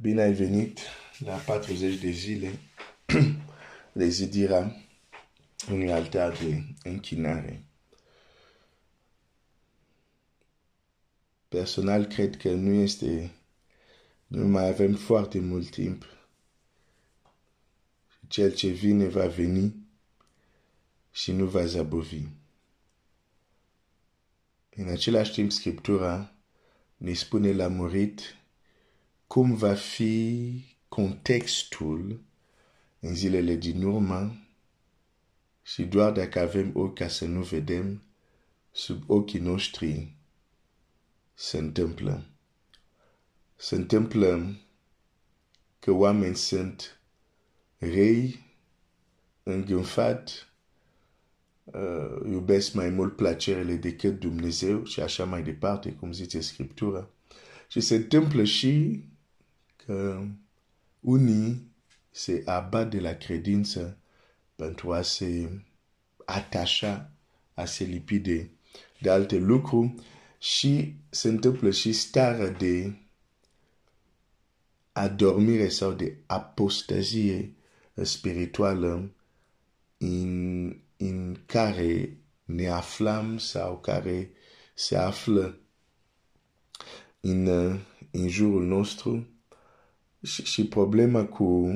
Bine ai venit la 40 de zile de zidirea unui altar de închinare. Personal, cred că nu este, nu mai avem foarte mult timp. Cel ce vine va veni și nu va zabovi. În același timp, Scriptura ne spune la murit cum va fi contextul în zilele din urmă și doar dacă avem ochi ca să nu vedem, sub ochii noștri se întâmplă. Se întâmplă că oameni sunt rei, îngânfat, uh, iubesc mai mult placerele decât Dumnezeu și așa mai departe, cum zice Scriptura. Și se întâmplă și că unii se abat de la credință pentru a se atașa, a se lipi de, de alte lucruri și se întâmplă și starea de adormire sau de apostazie spirituală în, în care ne aflăm sau care se află. În, în jurul nostru și, și problema cu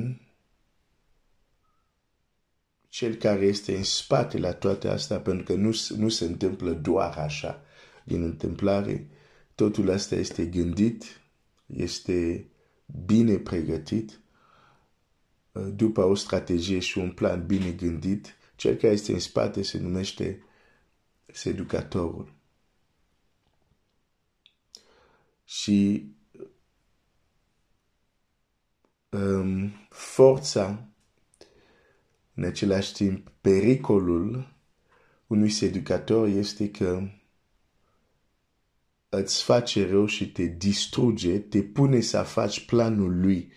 cel care este în spate la toate astea, pentru că nu, nu se întâmplă doar așa din întâmplare. Totul asta este gândit, este bine pregătit, după o strategie și un plan bine gândit, cel care este în spate se numește seducatorul. Și um, forța, în același timp, pericolul unui seducator este că îți face rău și te distruge, te pune să faci planul lui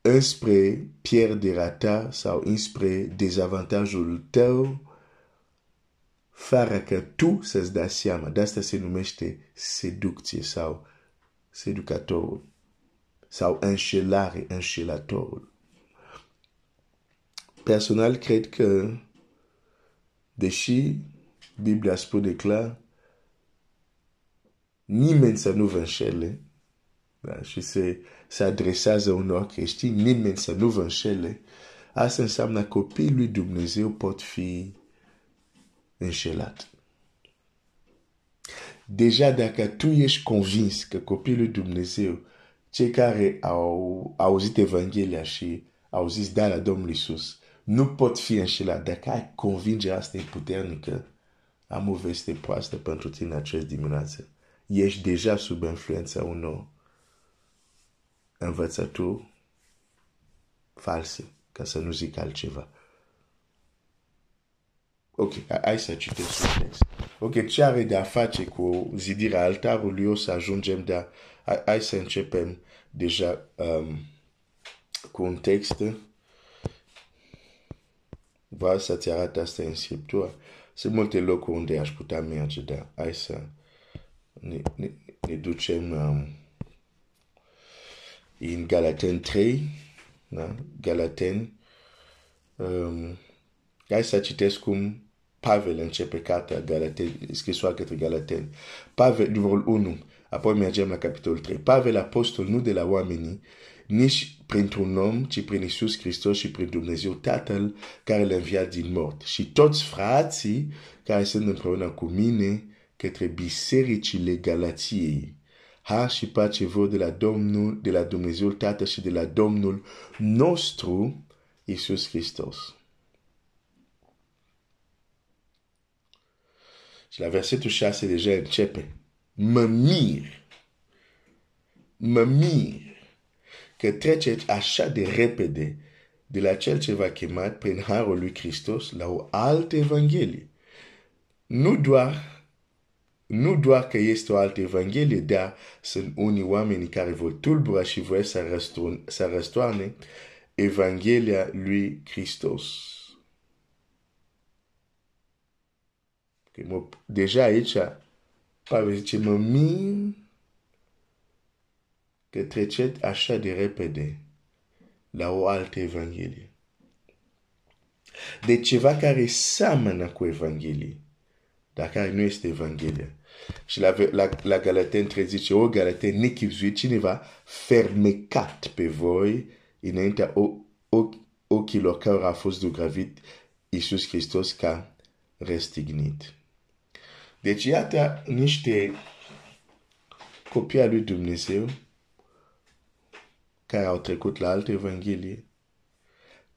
înspre pierderea ta sau înspre dezavantajul tău, fără că tu să-ți dai seama. De asta se numește seducție sau seducatorul sau înșelare, înșelatorul. Personal, cred că, deși Biblia spune clar, nimeni să nu vă înșele, da? și se, se adresează unor creștini, nimeni să nu vă înșele, asta înseamnă copiii lui Dumnezeu pot fi înșelat. Deja dacă tu ești convins că copiii lui Dumnezeu cei care au auzit Evanghelia și au zis da la Domnul Iisus, nu pot fi înșelat. Dacă ai convingerea asta e puternică, am o veste proastă pentru tine acest dimineață. Ești deja sub influența unor învățături false, ca să nu zic altceva. Ok, hai să citesc un text. Ok, ce are de a face cu zidirea altarului, o să ajungem, dar hai să începem deja um, cu un text. Vreau să-ți arăt asta în Scriptură. Sunt multe locuri unde aș putea merge, dar hai să ne, ne, ne ducem um, în Galaten 3, da? Galaten. Um, hai să citesc cum Pavel începe cartea Galaten, scrisoarea către Galaten. Pavel, numărul 1, apoi mergem la capitolul 3. Pavel, apostol, nu de la oamenii, nici printr-un om, ci prin Iisus Hristos și prin Dumnezeu Tatăl care l-a înviat din mort. Și toți frații care sunt împreună cu mine către bisericile Galației. Har și pace vor de la Domnul, de la Dumnezeu Tatăl și de la Domnul nostru, Iisus Hristos. Și la versetul 6 deja începe. Mă mir. Mă mir că treceți așa de repede de la cel ce v-a chemat prin harul lui Hristos la o altă evanghelie. Nu doar, nu doar că este o altă evanghelie, dar sunt unii oameni care vor tulbura și vor să, răstoarne, să răstoarne evanghelia lui Hristos. Deja aici, Pavel zice, mă mir că treceți așa de repede la o altă Evanghelie. De ceva care seamănă cu Evanghelie, dar care nu este Evanghelia. Și la, la, la Galaten 3 zice, o Galaten nechipzuit, cineva fermecat pe voi înaintea ochilor care a fost dugravit Iisus Hristos ca răstignit. Deci iată niște copii al lui Dumnezeu care au trecut la alte evanghelie,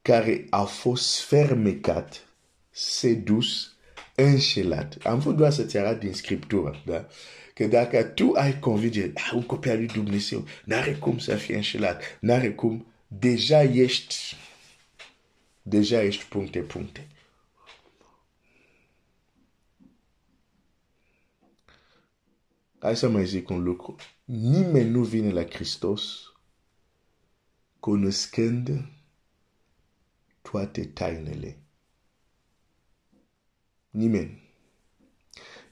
care au fost fermecat, sedus, înșelat. Am vrut doar să-ți arăt din Scriptură, da? Că dacă tu ai convingere, ah, un copil al lui Dumnezeu, n-are cum să fie înșelat, n-are cum, deja ești, deja ești puncte, puncte. Hai să mai zic un lucru. Nimeni nu vine la Hristos cunoscând toate tainele. Nimeni.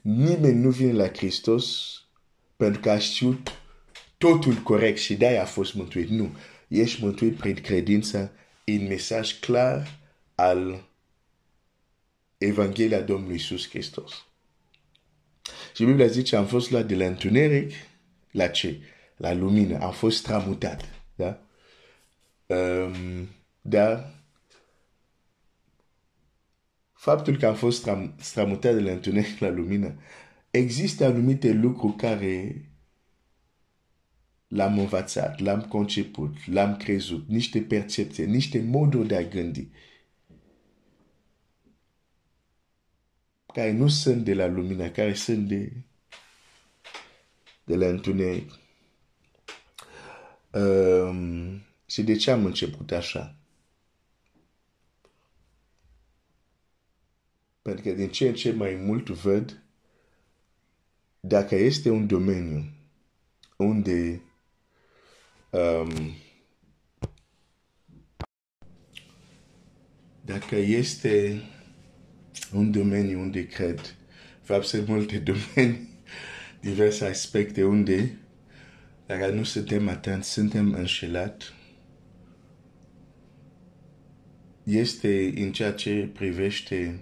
Nimeni nu vine la Hristos pentru că a știut totul corect și de-aia a fost mântuit. Nu. Ești mântuit prin credință în mesaj clar al Evanghelia Domnului Iisus Hristos. Și Biblia zice, am fost luat de la întuneric la ce? La lumină. Am fost tramutat. Da? Um, dar faptul că am fost stram, stramutat de la întuneric la lumină, există anumite lucruri care l-am învățat, l-am conceput, l-am crezut, niște percepții, niște moduri de a gândi. Care nu sunt de la lumină, care sunt de, de la întuneric. Um, și de ce am început așa? Pentru că din ce în ce mai mult văd dacă este un domeniu unde um, dacă este un domeniu unde cred, fapt sunt multe domenii, diverse aspecte unde, dacă nu suntem atenți, suntem înșelat, este în ceea ce privește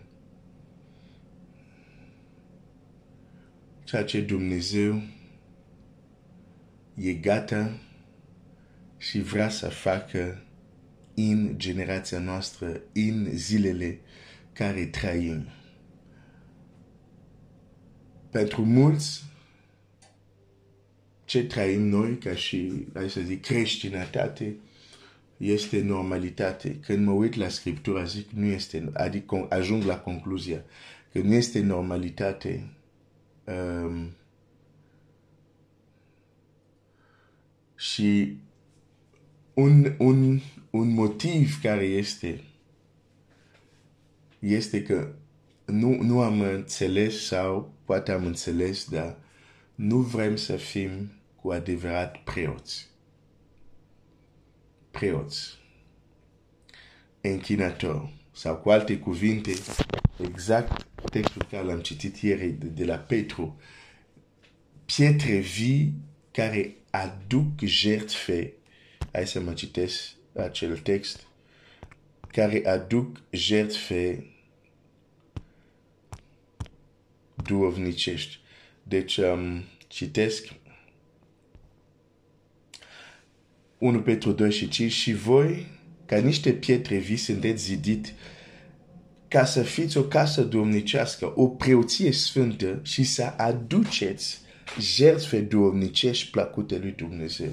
ceea ce Dumnezeu e gata și vrea să facă în generația noastră, în zilele care trăim. Pentru mulți, ce trăim noi ca și, hai să zic, creștinătate, este normalitate. Când mă uit la Scriptura, zic, nu este, adică ajung la concluzia că nu este normalitate um, și un, un, un motiv care este este că nu, nu am înțeles sau poate am înțeles, dar nu vrem să fim cu adevărat preoți. Preoți. Închinători. Sau cu alte cuvinte, exact textul care l-am citit ieri de, de la Petru. Pietre vii care aduc jertfe. Hai să mă citesc acel text. Care aduc jertfe duovnicești. Deci um, citesc 1 Petru 2 și 5 și voi, ca niște pietre vii, sunteți zidit ca să fiți o casă duomnicească, o preoție sfântă și să aduceți jertfe duomnicești plăcute lui Dumnezeu.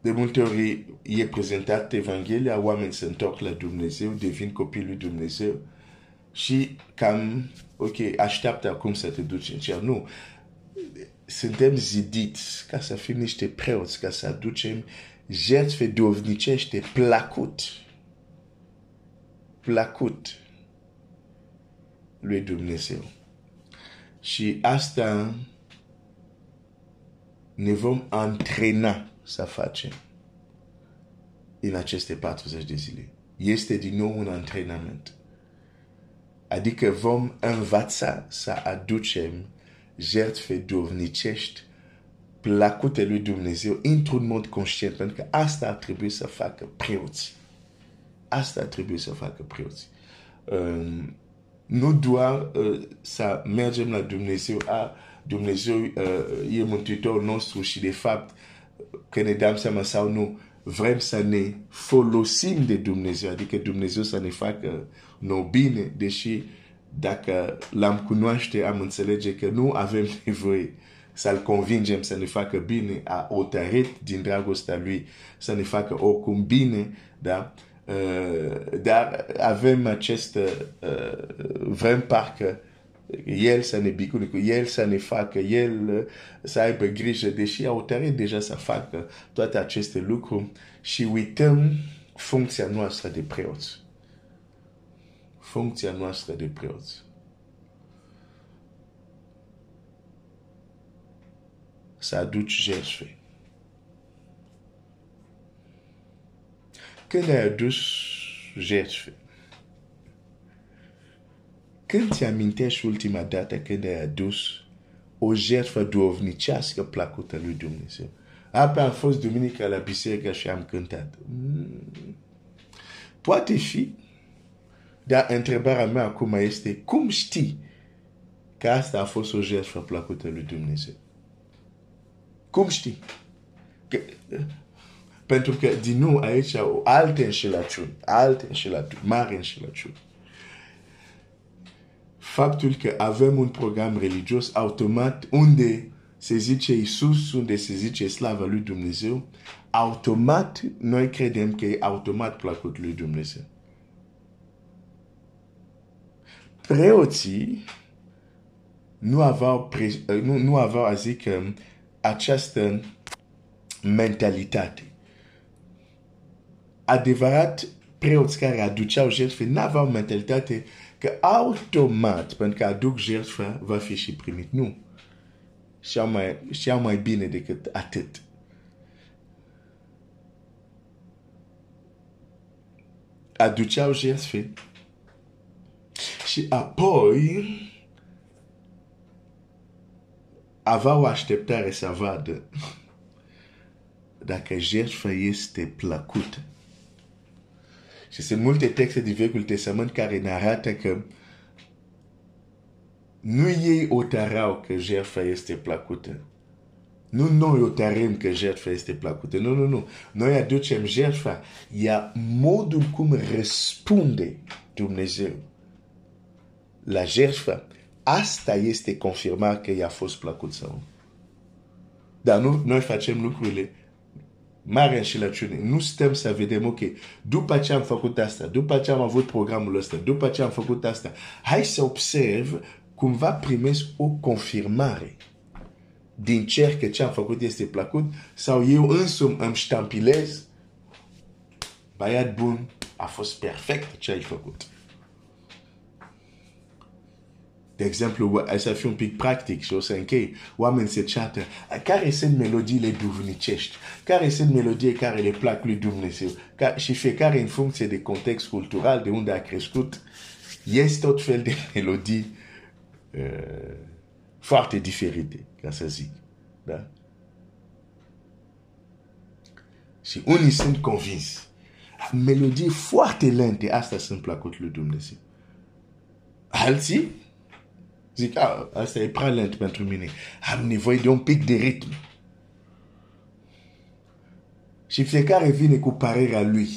De multe ori e prezentat Evanghelia, oamenii se întorc la Dumnezeu, devin copii lui Dumnezeu și cam, ok, așteaptă acum să te duci în cer. Nu. Suntem zidiți ca să fim niște preoți, ca să aducem jertfe dovnicește placut. Placut lui Dumnezeu. Și asta ne vom antrena să facem în aceste 40 de zile. Este din nou un antrenament. Adică vom învăța să aducem jertfe duhovnicești plăcute lui Dumnezeu într-un mod conștient, pentru că asta ar trebui să facă preoții. Asta ar trebui să facă preoții. Um, nu doar uh, să mergem la Dumnezeu, a, Dumnezeu uh, e mântuitorul nostru și de fapt că ne dăm seama sau nu, vrem să ne folosim de Dumnezeu, adică Dumnezeu să ne facă nou bine, deși dacă l-am cunoaște, am înțelege că nu avem nevoie să-l convingem să ne facă bine, a otărit din dragostea lui să ne facă oricum bine, da? Uh, dar avem acest, uh, vrem parcă el să ne bicune cu el să ne facă, el să aibă grijă, deși a otărit deja să facă toate aceste lucruri și uităm funcția noastră de preoți. Funcția noastră de preoți. Să aduci jertfe. Când ai adus jertfe, când ți amintești ultima dată când ai adus o jertfă duovnicească plăcută lui Dumnezeu? Apoi am fost duminica la biserică și am cântat. Mm. Poate fi, dar întrebarea mea acum este, cum știi că asta a fost o jertfă plăcută lui Dumnezeu? Cum știi? Că, pentru că, din nou, aici au alte înșelăciuni, alte înșelăciuni, mari înșelăciuni. Faptul că avem un program religios automat unde se zice Isus, unde se zice slava lui Dumnezeu, automat noi credem că e automat plăcut lui Dumnezeu. Preoții nu aveau, nu, nu aveau a zic, această mentalitate. Adevărat, preoți care aduceau jertfe n-aveau mentalitate că automat, pentru că aduc jertfa, va fi și primit. Nu. Și mai, știau mai bine decât atât. Aduceau jertfe și apoi aveau așteptare să vadă dacă jertfa este plăcută. Și sunt multe texte din Vechiul Testament care ne arată că nu ei otărau că jertfa este plăcută. Nu noi otărâm că jertfa este plăcută. Nu, nu, nu. Noi aducem jertfa. Ia modul cum răspunde Dumnezeu la jertfa. Asta este confirmat că i-a fost plăcut sau Dar nu, noi facem lucrurile mare înșelăciune. Nu stăm să vedem, ok, după ce am făcut asta, după ce am avut programul ăsta, după ce am făcut asta, hai să observ cumva primesc o confirmare din cer că ce am făcut este plăcut sau eu însumi îmi ștampilez băiat bun, a fost perfect ce ai făcut. De exemplu, să fiu un pic practic și o să închei. Oameni se ceată. Care sunt melodiile duvnicești? Care sunt melodii care le plac lui Dumnezeu? Ca, și fiecare în funcție de context cultural, de unde a crescut, este tot fel de melodii uh, foarte diferite, ca să zic. Da? Și unii sunt convins. Melodii foarte lente, asta sunt placut lui Dumnezeu. Alții Zic, ah, asta e prea lent pentru mine. Am nevoie de un pic de ritm. Și fiecare vine cu părerea lui.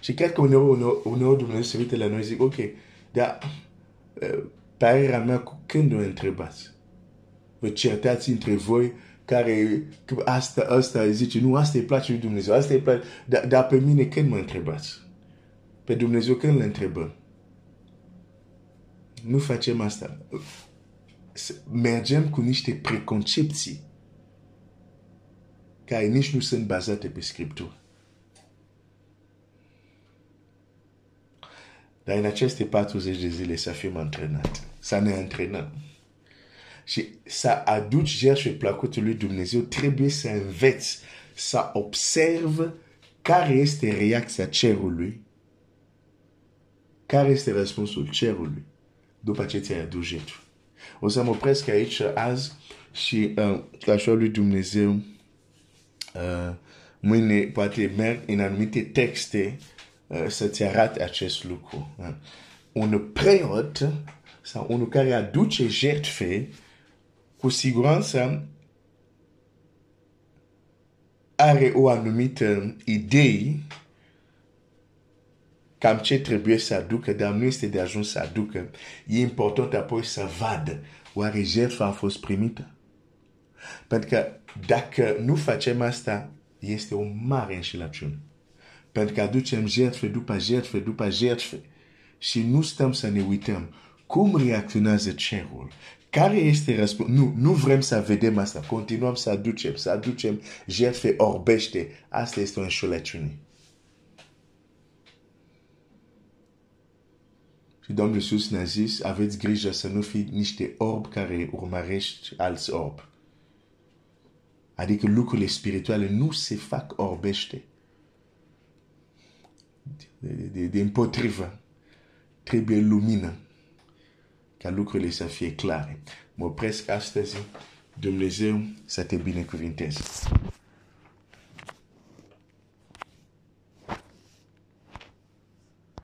Și cred că uneori, uneori Dumnezeu se uită la noi și zic, ok, dar uh, părerea mea cu când o întrebați? Vă certați între voi care asta, asta zice, nu, asta îi place lui Dumnezeu, asta îi place, dar, dar pe mine când mă întrebați? Pe Dumnezeu când le întrebăm? Nu facem asta. Mergem cu niște preconcepții care nici nu sunt bazate pe Scriptură. Dar în aceste 40 de zile să fim antrenat, să ne antrenăm. Și să aduci jertfe plăcutul lui Dumnezeu, trebuie să înveți, să observ care este reacția cerului, care este răspunsul cerului după ce ți-ai adus jertfă. O să mă opresc aici azi și uh, așa lui Dumnezeu uh, mâine poate merg în anumite texte uh, să-ți arate acest lucru. Uh. Un preot sau unul care aduce jertfe, cu siguranță are o anumită idee cam ce trebuie să aducă, dar nu este de ajuns să aducă. E important apoi să vadă oare jertfa a fost primită. Pentru că dacă nu facem asta, este o mare înșelăciune. Pentru că aducem jertfe după jertfe după jertfe și nu stăm să ne uităm cum reacționează cerul, care este răspunsul? Nu, nu vrem să vedem asta. Continuăm să aducem, să aducem jertfe orbește. Asta este o înșelăciune. Și Domnul Iisus ne-a zis, aveți grijă să nu fiți niște orbi care urmărești alți orbi. Adică lucrurile spirituale nu se fac orbește. De, de, de împotrivă. Trebuie lumină ca lucrurile să fie clare. Mă opresc astăzi. Dumnezeu să te binecuvinteze.